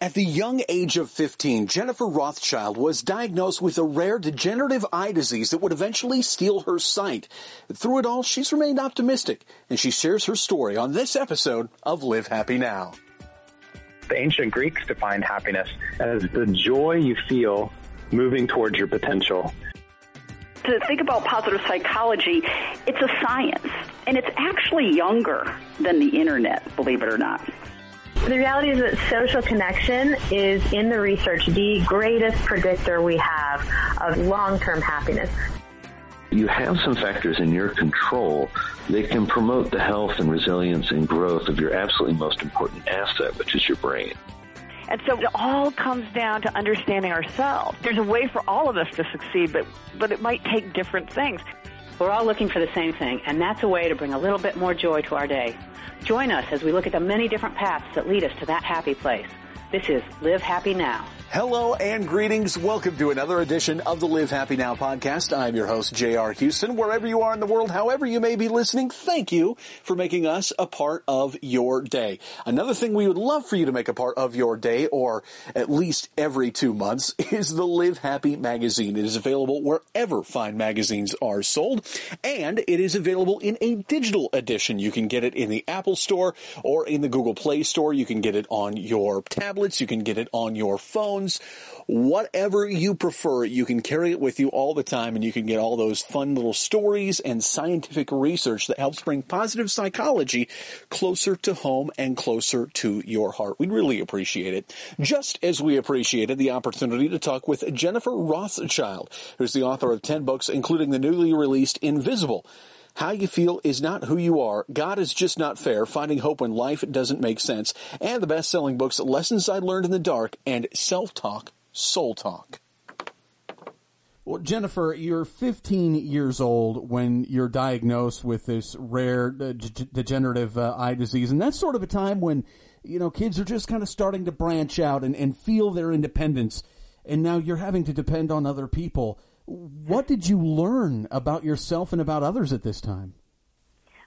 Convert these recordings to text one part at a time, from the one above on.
At the young age of 15, Jennifer Rothschild was diagnosed with a rare degenerative eye disease that would eventually steal her sight. Through it all, she's remained optimistic, and she shares her story on this episode of Live Happy Now. The ancient Greeks defined happiness as the joy you feel moving towards your potential. To think about positive psychology, it's a science, and it's actually younger than the internet, believe it or not. The reality is that social connection is in the research the greatest predictor we have of long-term happiness. You have some factors in your control that can promote the health and resilience and growth of your absolutely most important asset, which is your brain. And so it all comes down to understanding ourselves. There's a way for all of us to succeed, but, but it might take different things. We're all looking for the same thing, and that's a way to bring a little bit more joy to our day. Join us as we look at the many different paths that lead us to that happy place. This is Live Happy Now. Hello and greetings. Welcome to another edition of the Live Happy Now podcast. I'm your host, J.R. Houston. Wherever you are in the world, however you may be listening, thank you for making us a part of your day. Another thing we would love for you to make a part of your day, or at least every two months, is the Live Happy magazine. It is available wherever fine magazines are sold, and it is available in a digital edition. You can get it in the Apple Store or in the Google Play Store. You can get it on your tablets. You can get it on your phones, whatever you prefer. You can carry it with you all the time and you can get all those fun little stories and scientific research that helps bring positive psychology closer to home and closer to your heart. We'd really appreciate it. Just as we appreciated the opportunity to talk with Jennifer Rothschild, who's the author of 10 books, including the newly released Invisible. How you feel is not who you are. God is just not fair. Finding hope when life doesn't make sense. And the best-selling books, Lessons I Learned in the Dark and Self-Talk, Soul Talk. Well, Jennifer, you're 15 years old when you're diagnosed with this rare uh, degenerative uh, eye disease. And that's sort of a time when, you know, kids are just kind of starting to branch out and, and feel their independence. And now you're having to depend on other people. What did you learn about yourself and about others at this time?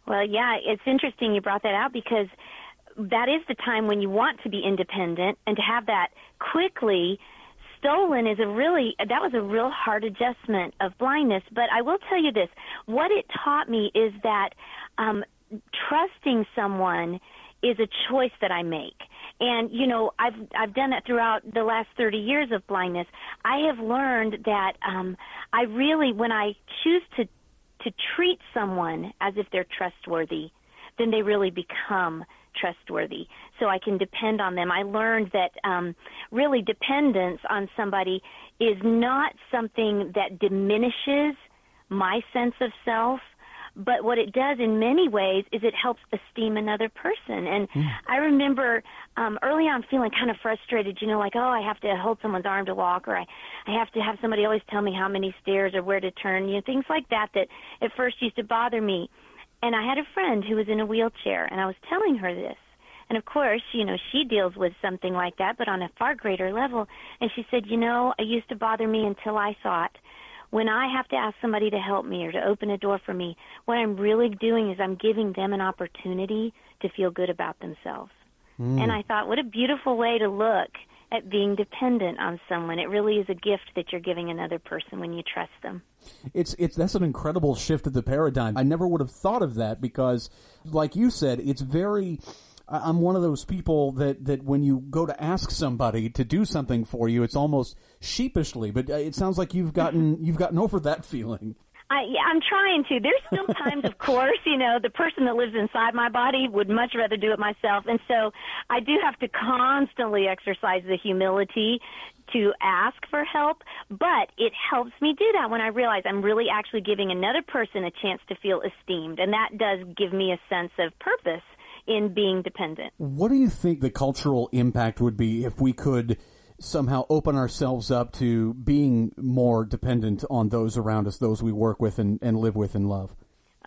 Well, yeah, it's interesting you brought that out because that is the time when you want to be independent and to have that quickly stolen is a really that was a real hard adjustment of blindness but i will tell you this what it taught me is that um trusting someone is a choice that i make and you know i've i've done that throughout the last 30 years of blindness. I have learned that um i really when i choose to to treat someone as if they're trustworthy then they really become trustworthy. So i can depend on them. I learned that um really dependence on somebody is not something that diminishes my sense of self but what it does in many ways is it helps esteem another person. And mm. I remember um, early on feeling kind of frustrated, you know, like, oh, I have to hold someone's arm to walk, or I, I have to have somebody always tell me how many stairs or where to turn, you know, things like that that at first used to bother me. And I had a friend who was in a wheelchair, and I was telling her this. And of course, you know, she deals with something like that, but on a far greater level. And she said, you know, it used to bother me until I thought when I have to ask somebody to help me or to open a door for me, what I'm really doing is I'm giving them an opportunity to feel good about themselves. Mm. And I thought, what a beautiful way to look at being dependent on someone. It really is a gift that you're giving another person when you trust them. It's it's that's an incredible shift of the paradigm. I never would have thought of that because like you said, it's very I'm one of those people that, that when you go to ask somebody to do something for you, it's almost sheepishly. But uh, it sounds like you've gotten you've gotten over that feeling. I, yeah, I'm trying to. There's still times, of course, you know, the person that lives inside my body would much rather do it myself, and so I do have to constantly exercise the humility to ask for help, but it helps me do that when I realize I'm really actually giving another person a chance to feel esteemed, and that does give me a sense of purpose in being dependent. What do you think the cultural impact would be if we could somehow open ourselves up to being more dependent on those around us, those we work with and, and live with and love?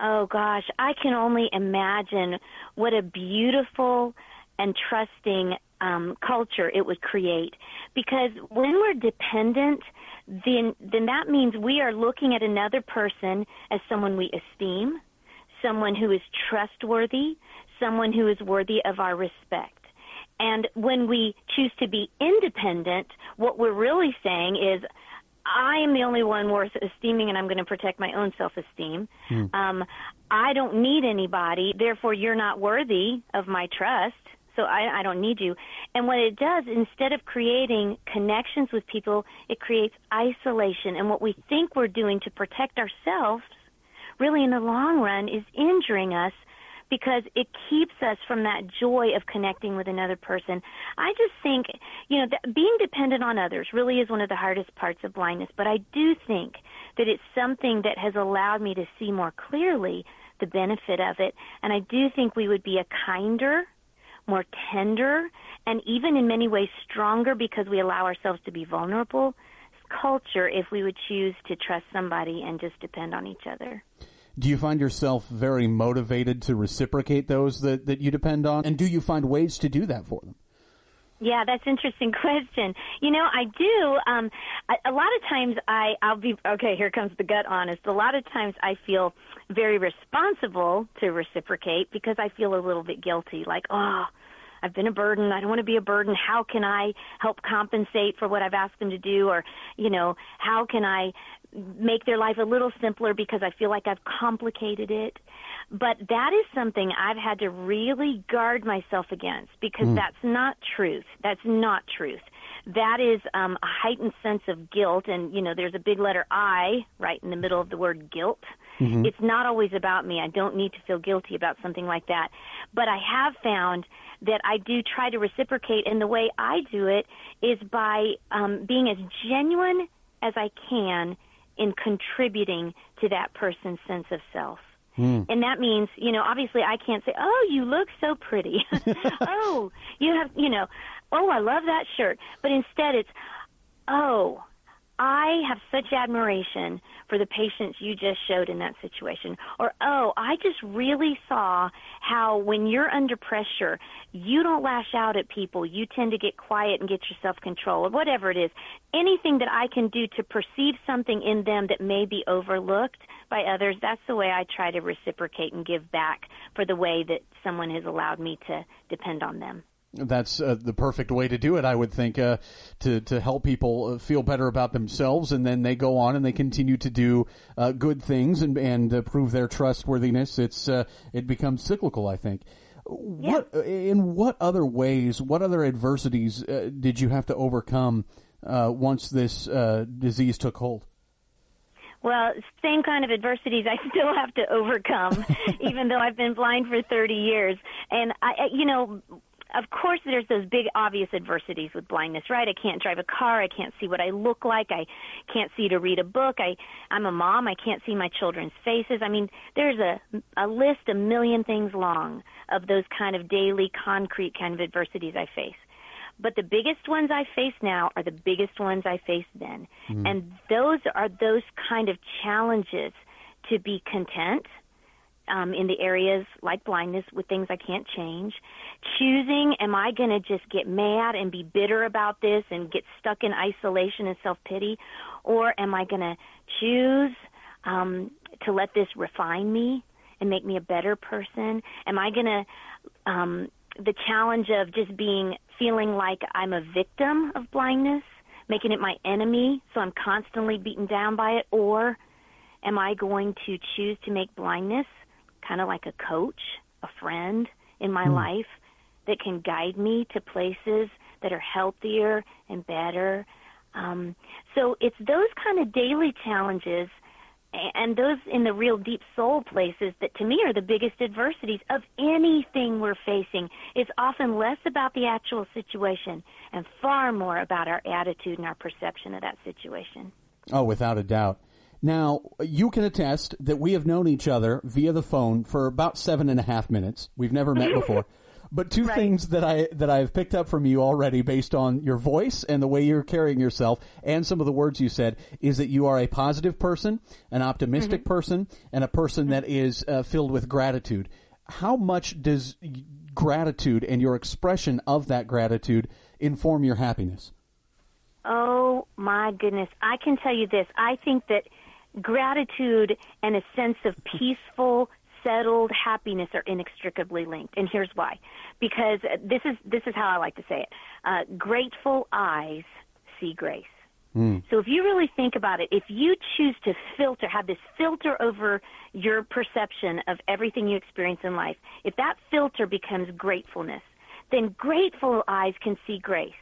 Oh gosh, I can only imagine what a beautiful and trusting um, culture it would create. Because when we're dependent, then then that means we are looking at another person as someone we esteem, someone who is trustworthy, someone who is worthy of our respect. And when we choose to be independent, what we're really saying is, I am the only one worth esteeming, and I'm going to protect my own self esteem. Mm. Um, I don't need anybody, therefore, you're not worthy of my trust so I, I don't need you. And what it does, instead of creating connections with people, it creates isolation. And what we think we're doing to protect ourselves, really in the long run, is injuring us because it keeps us from that joy of connecting with another person. I just think, you know, that being dependent on others really is one of the hardest parts of blindness, but I do think that it's something that has allowed me to see more clearly the benefit of it. And I do think we would be a kinder, more tender, and even in many ways stronger because we allow ourselves to be vulnerable culture if we would choose to trust somebody and just depend on each other. Do you find yourself very motivated to reciprocate those that, that you depend on? And do you find ways to do that for them? Yeah, that's interesting question. You know, I do. Um, a, a lot of times, I I'll be okay. Here comes the gut honest. A lot of times, I feel very responsible to reciprocate because I feel a little bit guilty. Like, oh, I've been a burden. I don't want to be a burden. How can I help compensate for what I've asked them to do? Or, you know, how can I make their life a little simpler because I feel like I've complicated it? But that is something I've had to really guard myself against because mm. that's not truth. That's not truth. That is um, a heightened sense of guilt, and you know, there's a big letter I right in the middle of the word guilt. Mm-hmm. It's not always about me. I don't need to feel guilty about something like that. But I have found that I do try to reciprocate, and the way I do it is by um, being as genuine as I can in contributing to that person's sense of self. Mm. And that means, you know, obviously I can't say, "Oh, you look so pretty." "Oh, you have, you know, oh, I love that shirt." But instead it's, "Oh, I have such admiration for the patience you just showed in that situation. Or, oh, I just really saw how when you're under pressure, you don't lash out at people. You tend to get quiet and get your self control, or whatever it is. Anything that I can do to perceive something in them that may be overlooked by others, that's the way I try to reciprocate and give back for the way that someone has allowed me to depend on them that's uh, the perfect way to do it, I would think, uh, to to help people uh, feel better about themselves, and then they go on and they continue to do uh, good things and and uh, prove their trustworthiness. It's uh, it becomes cyclical, I think. Yeah. What in what other ways, what other adversities did you have to overcome once this disease took hold? Well, same kind of adversities I still have to overcome, even though I've been blind for 30 years. And I, you know, of course there's those big obvious adversities with blindness right? I can't drive a car. I can't see what i look like. I can't see to read a book. I i'm a mom. I can't see my children's faces. I mean there's a a list a million things long of those kind of daily concrete kind of adversities i face. But the biggest ones I face now are the biggest ones I faced then. Mm. And those are those kind of challenges to be content um, in the areas like blindness with things I can't change. Choosing, am I going to just get mad and be bitter about this and get stuck in isolation and self pity? Or am I going to choose um, to let this refine me and make me a better person? Am I going to, um, the challenge of just being, feeling like I'm a victim of blindness, making it my enemy, so I'm constantly beaten down by it? Or am I going to choose to make blindness kind of like a coach, a friend in my mm. life that can guide me to places that are healthier and better. Um, so it's those kind of daily challenges and those in the real deep soul places that to me are the biggest adversities of anything we're facing. It's often less about the actual situation and far more about our attitude and our perception of that situation. Oh, without a doubt. Now, you can attest that we have known each other via the phone for about seven and a half minutes. We've never met before. But two right. things that I that I've picked up from you already, based on your voice and the way you're carrying yourself, and some of the words you said, is that you are a positive person, an optimistic mm-hmm. person, and a person that is uh, filled with gratitude. How much does gratitude and your expression of that gratitude inform your happiness? Oh my goodness! I can tell you this. I think that gratitude and a sense of peaceful, settled happiness are inextricably linked, and here's why. Because this is this is how I like to say it. Uh, grateful eyes see grace. Mm. So if you really think about it, if you choose to filter, have this filter over your perception of everything you experience in life, if that filter becomes gratefulness, then grateful eyes can see grace.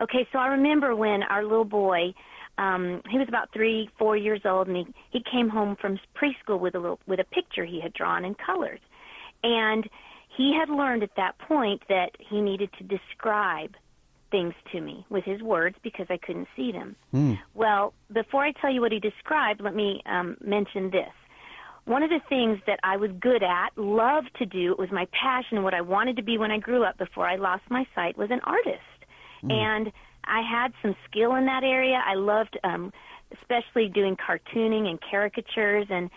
Okay, so I remember when our little boy, um, he was about three, four years old, and he he came home from preschool with a little with a picture he had drawn in colors, and he had learned at that point that he needed to describe things to me with his words because I couldn't see them. Mm. Well, before I tell you what he described, let me um, mention this. One of the things that I was good at, loved to do, it was my passion, what I wanted to be when I grew up before I lost my sight, was an artist. Mm. And I had some skill in that area. I loved um, especially doing cartooning and caricatures and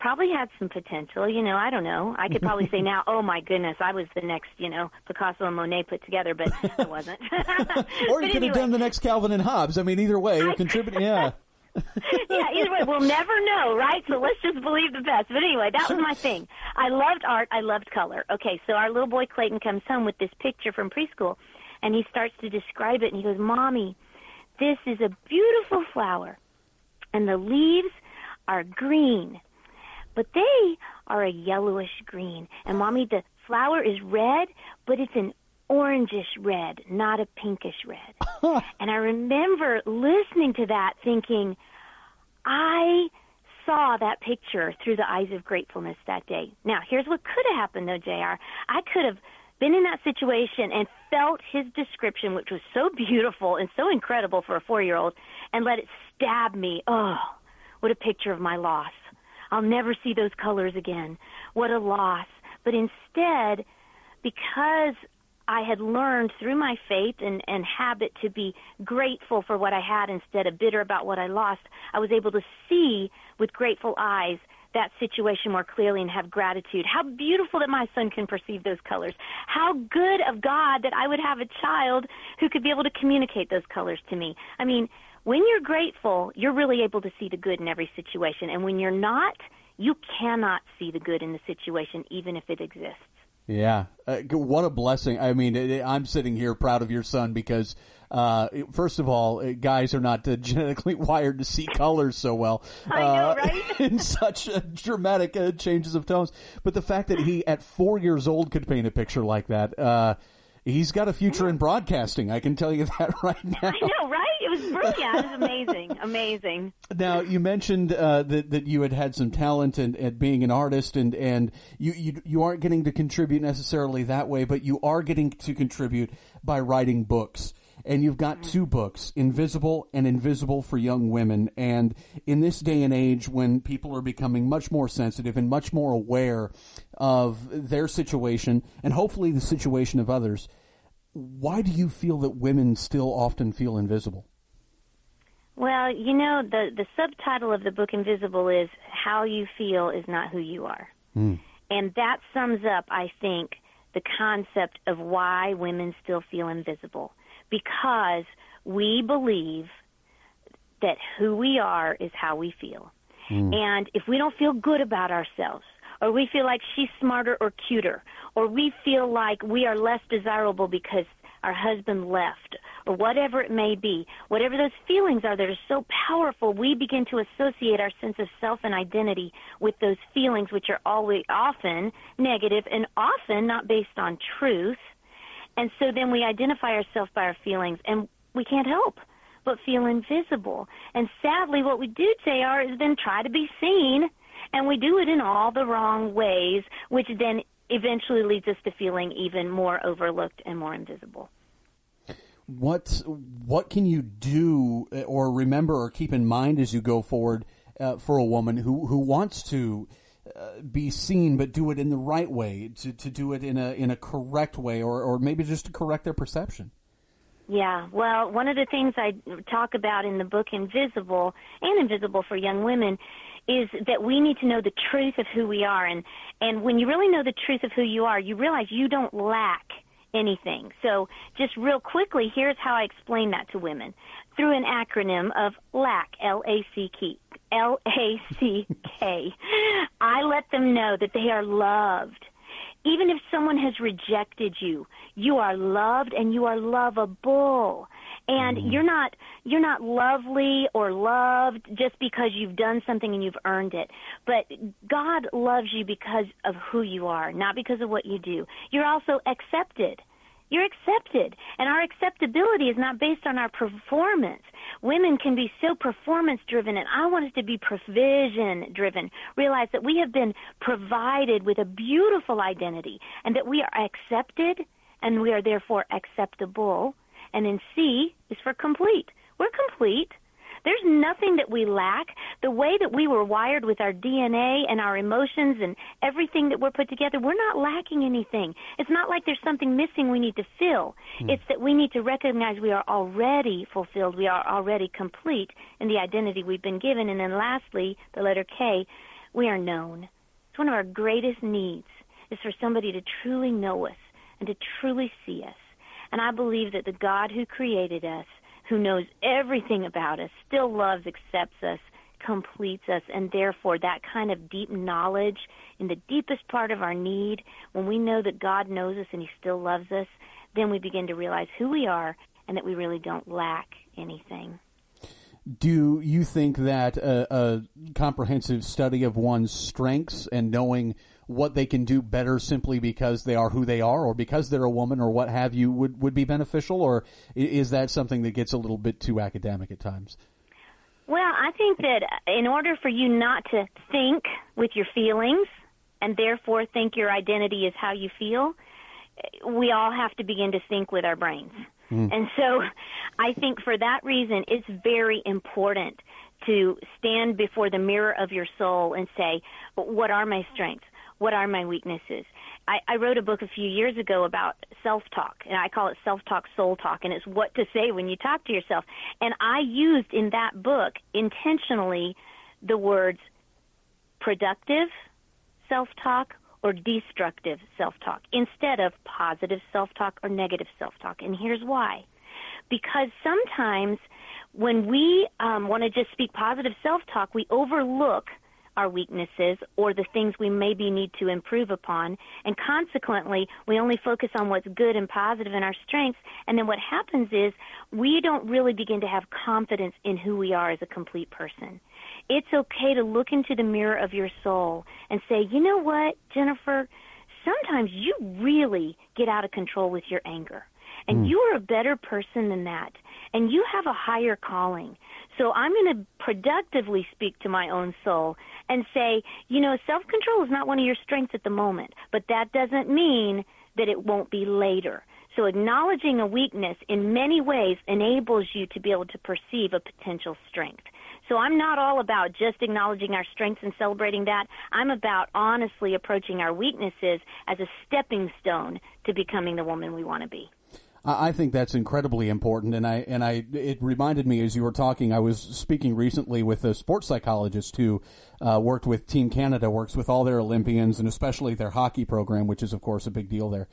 probably had some potential. You know, I don't know. I could probably say now, oh my goodness, I was the next, you know, Picasso and Monet put together, but I wasn't. or you could anyway. have done the next Calvin and Hobbes. I mean, either way, you're contributing. Yeah. yeah, either way, we'll never know, right? So let's just believe the best. But anyway, that was my thing. I loved art. I loved color. Okay, so our little boy Clayton comes home with this picture from preschool, and he starts to describe it, and he goes, "Mommy, this is a beautiful flower, and the leaves are green, but they are a yellowish green. And mommy, the flower is red, but it's an orangish red, not a pinkish red." and I remember listening to that, thinking, I saw that picture through the eyes of gratefulness that day. Now, here's what could have happened though, JR. I could have been in that situation and felt his description, which was so beautiful and so incredible for a four year old, and let it stab me. Oh, what a picture of my loss. I'll never see those colors again. What a loss. But instead, because I had learned through my faith and, and habit to be grateful for what I had instead of bitter about what I lost, I was able to see with grateful eyes that situation more clearly and have gratitude. How beautiful that my son can perceive those colors. How good of God that I would have a child who could be able to communicate those colors to me. I mean, when you're grateful, you're really able to see the good in every situation. And when you're not, you cannot see the good in the situation, even if it exists. Yeah, uh, what a blessing! I mean, I'm sitting here proud of your son because, uh, first of all, uh, guys are not uh, genetically wired to see colors so well. I know, uh, right? in such uh, dramatic uh, changes of tones, but the fact that he, at four years old, could paint a picture like that, uh, he's got a future in broadcasting. I can tell you that right now. I know, right? It was brilliant. It was amazing. Amazing. Now you mentioned uh, that that you had had some talent and at being an artist, and and you, you you aren't getting to contribute necessarily that way, but you are getting to contribute by writing books. And you've got two books, Invisible and Invisible for Young Women. And in this day and age when people are becoming much more sensitive and much more aware of their situation and hopefully the situation of others, why do you feel that women still often feel invisible? Well, you know, the the subtitle of the book Invisible is How You Feel is Not Who You Are. Hmm. And that sums up, I think, the concept of why women still feel invisible. Because we believe that who we are is how we feel. Hmm. And if we don't feel good about ourselves, or we feel like she's smarter or cuter, or we feel like we are less desirable because our husband left, or whatever it may be, whatever those feelings are that are so powerful, we begin to associate our sense of self and identity with those feelings, which are always often negative and often not based on truth. And so then we identify ourselves by our feelings, and we can't help but feel invisible. And sadly, what we do, JR, is then try to be seen, and we do it in all the wrong ways, which then eventually leads us to feeling even more overlooked and more invisible. what what can you do uh, or remember or keep in mind as you go forward uh, for a woman who who wants to be seen but do it in the right way to, to do it in a in a correct way or or maybe just to correct their perception. Yeah, well, one of the things I talk about in the book Invisible and Invisible for Young Women is that we need to know the truth of who we are. And and when you really know the truth of who you are, you realize you don't lack anything. So, just real quickly, here's how I explain that to women through an acronym of LACK, L A C K. L A C K. I let them know that they are loved. Even if someone has rejected you, you are loved and you are lovable. And mm-hmm. you're not you're not lovely or loved just because you've done something and you've earned it. But God loves you because of who you are, not because of what you do. You're also accepted. You're accepted. And our acceptability is not based on our performance. Women can be so performance driven, and I want us to be provision driven. Realize that we have been provided with a beautiful identity and that we are accepted and we are therefore acceptable. And then C is for complete. We're complete. There's nothing that we lack. The way that we were wired with our DNA and our emotions and everything that we're put together, we're not lacking anything. It's not like there's something missing we need to fill. Hmm. It's that we need to recognize we are already fulfilled. We are already complete in the identity we've been given. And then lastly, the letter K, we are known. It's one of our greatest needs is for somebody to truly know us and to truly see us. And I believe that the God who created us who knows everything about us, still loves, accepts us, completes us, and therefore that kind of deep knowledge in the deepest part of our need, when we know that God knows us and He still loves us, then we begin to realize who we are and that we really don't lack anything. Do you think that a, a comprehensive study of one's strengths and knowing what they can do better simply because they are who they are or because they're a woman or what have you would, would be beneficial or is that something that gets a little bit too academic at times? Well, I think that in order for you not to think with your feelings and therefore think your identity is how you feel, we all have to begin to think with our brains. Mm. And so I think for that reason, it's very important to stand before the mirror of your soul and say, what are my strengths? What are my weaknesses? I, I wrote a book a few years ago about self talk, and I call it self talk, soul talk, and it's what to say when you talk to yourself. And I used in that book intentionally the words productive self talk or destructive self talk instead of positive self talk or negative self talk. And here's why. Because sometimes when we um, want to just speak positive self talk, we overlook our weaknesses or the things we maybe need to improve upon. And consequently, we only focus on what's good and positive in our strengths. And then what happens is we don't really begin to have confidence in who we are as a complete person. It's okay to look into the mirror of your soul and say, you know what, Jennifer, sometimes you really get out of control with your anger. And mm. you are a better person than that. And you have a higher calling. So I'm going to productively speak to my own soul and say, you know, self control is not one of your strengths at the moment, but that doesn't mean that it won't be later. So acknowledging a weakness in many ways enables you to be able to perceive a potential strength. So I'm not all about just acknowledging our strengths and celebrating that. I'm about honestly approaching our weaknesses as a stepping stone to becoming the woman we want to be. I think that's incredibly important, and I and I it reminded me as you were talking. I was speaking recently with a sports psychologist who uh, worked with Team Canada, works with all their Olympians, and especially their hockey program, which is of course a big deal there.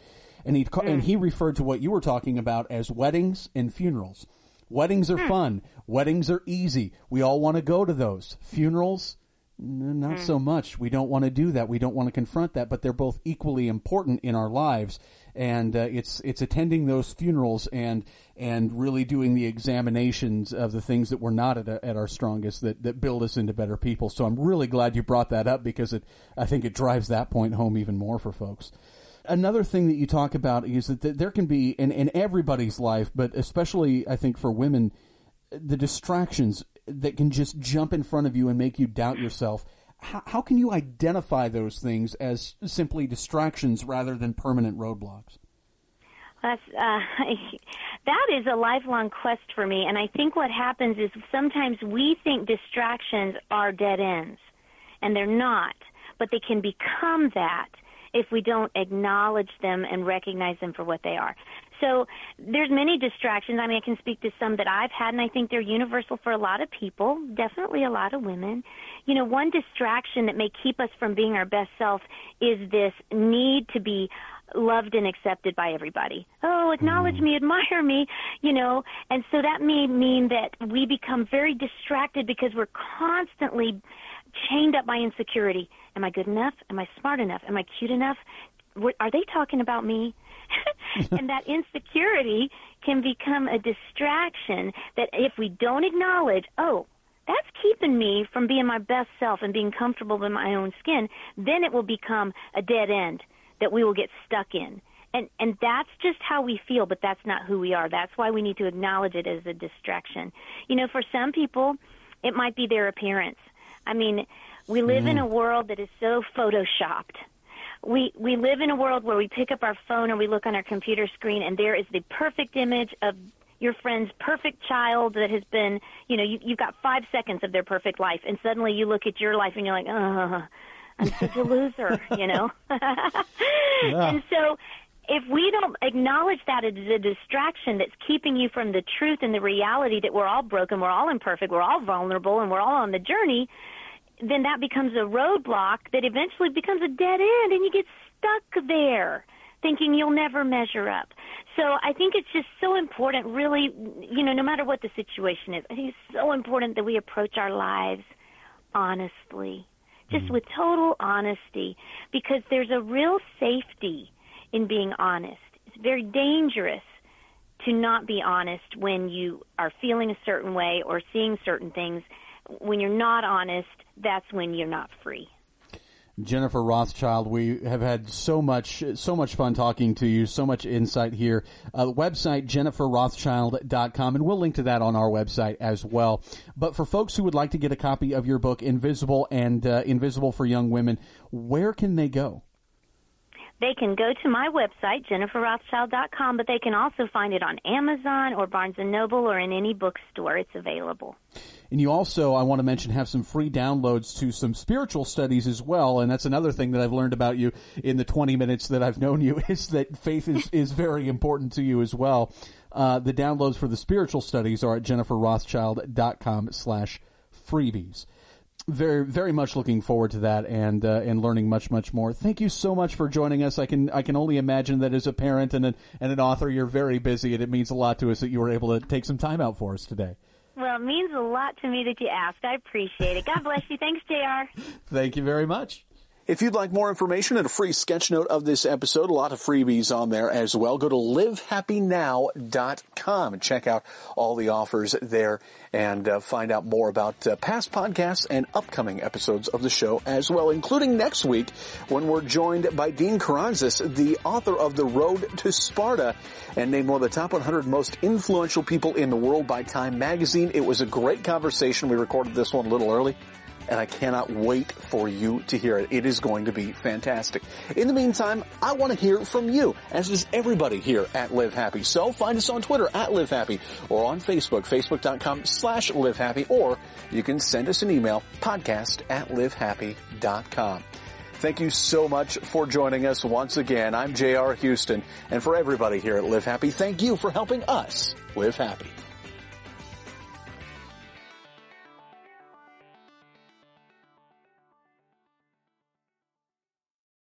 And he mm. and he referred to what you were talking about as weddings and funerals. Weddings are mm. fun. Weddings are easy. We all want to go to those. Funerals, not mm. so much. We don't want to do that. We don't want to confront that, but they're both equally important in our lives and uh, it's it's attending those funerals and and really doing the examinations of the things that we're not at, at our strongest that, that build us into better people. So I'm really glad you brought that up because it I think it drives that point home even more for folks. Another thing that you talk about is that there can be in, in everybody's life, but especially I think for women, the distractions that can just jump in front of you and make you doubt yourself how, how can you identify those things as simply distractions rather than permanent roadblocks? That's uh, that is a lifelong quest for me, and I think what happens is sometimes we think distractions are dead ends, and they're not, but they can become that if we don't acknowledge them and recognize them for what they are. So there's many distractions. I mean, I can speak to some that I've had, and I think they're universal for a lot of people, definitely a lot of women. You know, one distraction that may keep us from being our best self is this need to be loved and accepted by everybody. Oh, acknowledge mm. me, admire me, you know. And so that may mean that we become very distracted because we're constantly chained up by insecurity. Am I good enough? Am I smart enough? Am I cute enough? Are they talking about me? and that insecurity can become a distraction that if we don't acknowledge, oh, that's keeping me from being my best self and being comfortable in my own skin, then it will become a dead end that we will get stuck in. And and that's just how we feel, but that's not who we are. That's why we need to acknowledge it as a distraction. You know, for some people, it might be their appearance. I mean, we live mm. in a world that is so photoshopped. We we live in a world where we pick up our phone and we look on our computer screen and there is the perfect image of your friend's perfect child that has been, you know, you, you've got five seconds of their perfect life, and suddenly you look at your life and you're like, oh, I'm such a loser, you know. yeah. And so, if we don't acknowledge that it is a distraction that's keeping you from the truth and the reality that we're all broken, we're all imperfect, we're all vulnerable, and we're all on the journey, then that becomes a roadblock that eventually becomes a dead end, and you get stuck there thinking you'll never measure up. So I think it's just so important, really, you know, no matter what the situation is, I think it's so important that we approach our lives honestly, just mm-hmm. with total honesty, because there's a real safety in being honest. It's very dangerous to not be honest when you are feeling a certain way or seeing certain things. When you're not honest, that's when you're not free. Jennifer Rothschild, we have had so much, so much fun talking to you, so much insight here. Uh, website, jenniferrothschild.com, and we'll link to that on our website as well. But for folks who would like to get a copy of your book, Invisible and uh, Invisible for Young Women, where can they go? They can go to my website, jenniferrothschild.com, but they can also find it on Amazon or Barnes & Noble or in any bookstore. It's available. And you also, I want to mention, have some free downloads to some spiritual studies as well. And that's another thing that I've learned about you in the 20 minutes that I've known you is that faith is, is very important to you as well. Uh, the downloads for the spiritual studies are at jenniferrothschild.com slash freebies very very much looking forward to that and uh, and learning much much more. Thank you so much for joining us. I can I can only imagine that as a parent and an and an author, you're very busy, and it means a lot to us that you were able to take some time out for us today. Well, it means a lot to me that you asked. I appreciate it. God bless you. Thanks, Jr. Thank you very much. If you'd like more information and a free sketch note of this episode, a lot of freebies on there as well, go to livehappynow.com and check out all the offers there and uh, find out more about uh, past podcasts and upcoming episodes of the show as well, including next week when we're joined by Dean Karnazes, the author of The Road to Sparta and named one of the top 100 most influential people in the world by Time Magazine. It was a great conversation. We recorded this one a little early and I cannot wait for you to hear it. It is going to be fantastic. In the meantime, I want to hear from you, as does everybody here at Live Happy. So find us on Twitter at Live Happy or on Facebook, facebook.com slash Live Happy, or you can send us an email, podcast at livehappy.com. Thank you so much for joining us once again. I'm J.R. Houston, and for everybody here at Live Happy, thank you for helping us live happy.